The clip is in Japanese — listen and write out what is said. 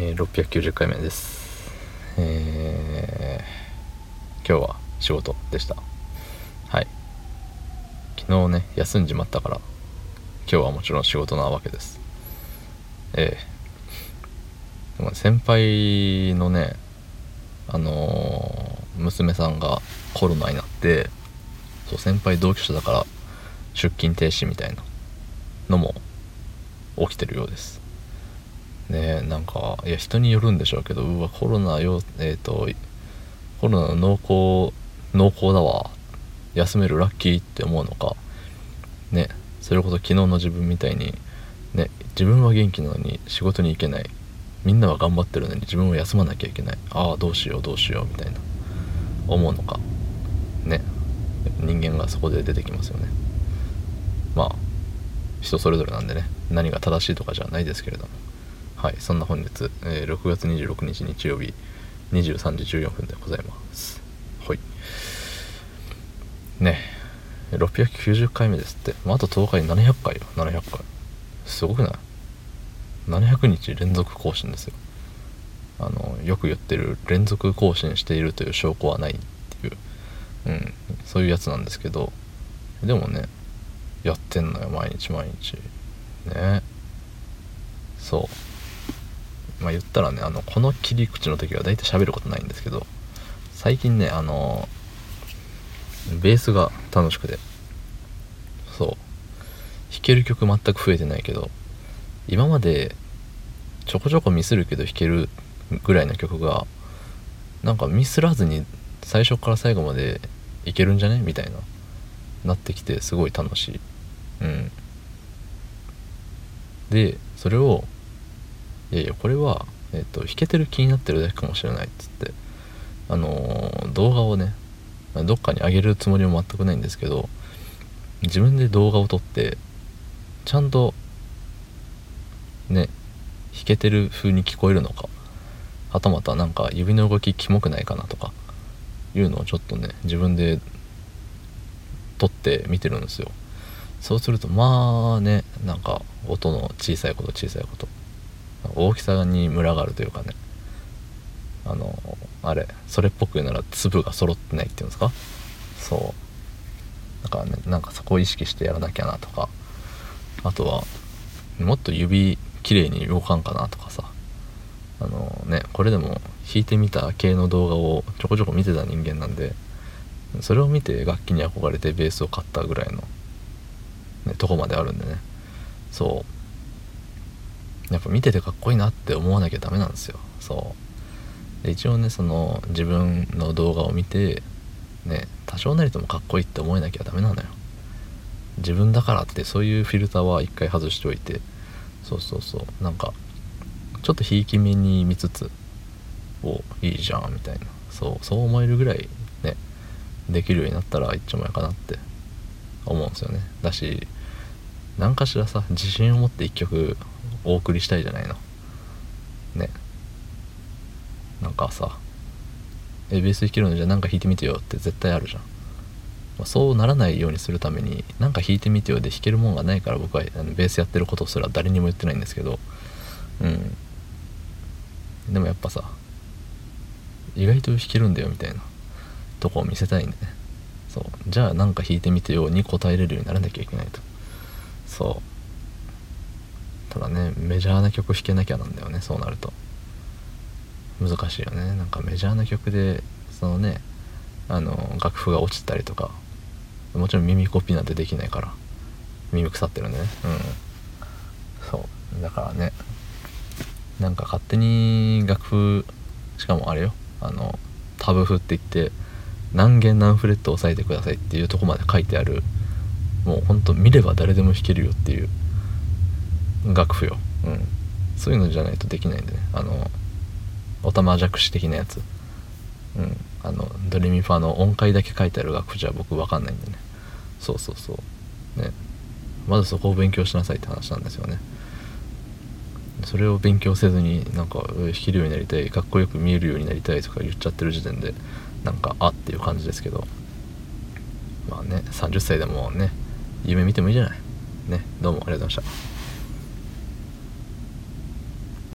え、690回目です。えー、今日は仕事でした。はい。昨日ね休んじまったから今日はもちろん仕事なわけです。ええー、先輩のねあのー、娘さんがコロナになってそう先輩同居者だから出勤停止みたいなのも起きてるようです。ねなんかいや人によるんでしょうけどうわコロナよえっ、ー、とコロナの濃厚濃厚だわ。休めるラッキーって思うのか。ねそれこそ昨日の自分みたいにね自分は元気なのに仕事に行けない。みんなは頑張ってるのに自分は休まなきゃいけない。ああどうしようどうしようみたいな思うのか。ね人間がそこで出てきますよね。まあ人それぞれなんでね何が正しいとかじゃないですけれども。はいそんな本日、えー、6月26日日曜日23時14分でございます。はい。ね690回目ですって、まあ、あと10日に700回よ。700回。すごくない？700日連続更新ですよ。あのよく言ってる連続更新しているという証拠はないっていう、うん、そういうやつなんですけど。でもねやってんのよ。毎日毎日。ね。そう。まあ言ったらねあのこの切り口の時は大体喋ることないんですけど最近ねあのベースが楽しくてそう。弾ける曲全く増えてないけど今までちょこちょこミスるけど弾けるぐらいの曲がなんかミスらずに最初から最後までいけるんじゃね？みたいななってきてすごい楽しい。うん。でそれをいやいやこれは、えっと、弾けてる気になってるだけかもしれないっつってあのー、動画をねどっかに上げるつもりも全くないんですけど自分で動画を撮ってちゃんとね弾けてる風に聞こえるのかはたまたなんか指の動きキモくないかなとかいうのをちょっとね自分で撮って見てるんですよ。そうするとまあねなんか音の小さいこと小さいこと大きさにムラがあるというかね。あのあれそれっぽく言うなら粒が揃ってないっていうんですか？そう。だからねなんかそこを意識してやらなきゃなとか。あとはもっと指綺麗に動かんかなとかさ。あのねこれでも弾いてみた系の動画をちょこちょこ見てた人間なんでそれを見て楽器に憧れてベースを買ったぐらいの、ね、とこまであるんでね。そう。やっぱ見ててかっこいいなって思わなきゃダメなんですよ。そう。で一応ねその自分の動画を見てね多少なりともかっこいいって思えなきゃダメなのよ。自分だからってそういうフィルターは一回外しておいて。そうそうそう。なんかちょっとひいき目に見つつおいいじゃんみたいな。そうそう思えるぐらいねできるようになったら一丁前かなって思うんですよね。だし何かしらさ自信を持って一曲お送りしたいじゃないの。ね。なんかさえベース弾けるのじゃあなんか弾いてみてよって絶対あるじゃん、まあ、そうならないようにするためになんか弾いてみてよで弾けるもんがないから僕はあのベースやってることすら誰にも言ってないんですけど。うん。でもやっぱさ意外と弾けるんだよみたいなとこを見せたいんでね。そう。じゃあなんか弾いてみてよに答えれるようにならなきゃいけないと。そう。ただねメジャーな曲弾けなきゃなんだよねそうなると。難しいよね。なんかメジャーな曲でそのねあの楽譜が落ちたりとかもちろん耳コピーなんてできないから耳腐ってるんでね。うん。そう。だからねなんか勝手に楽譜しかもあれよ。あのタブ譜って言って何弦何フレット押さえてくださいっていうとこまで書いてあるもうほんと見れば誰でも弾けるよっていう楽譜よ、うん、そういうのじゃないとできないんでね。あのオタマジャクシ的なやつ、うん、あのドレミファの音階だけ書いてある楽譜じゃ僕分かんないんでね。そうそうそう。ね。まずそこを勉強しなさいって話なんですよね。それを勉強せずになんか弾けるようになりたいかっこよく見えるようになりたいとか言っちゃってる時点でなんかあっていう感じですけど。まあね30歳でもね夢見てもいいじゃない。ね。どうもありがとうございました。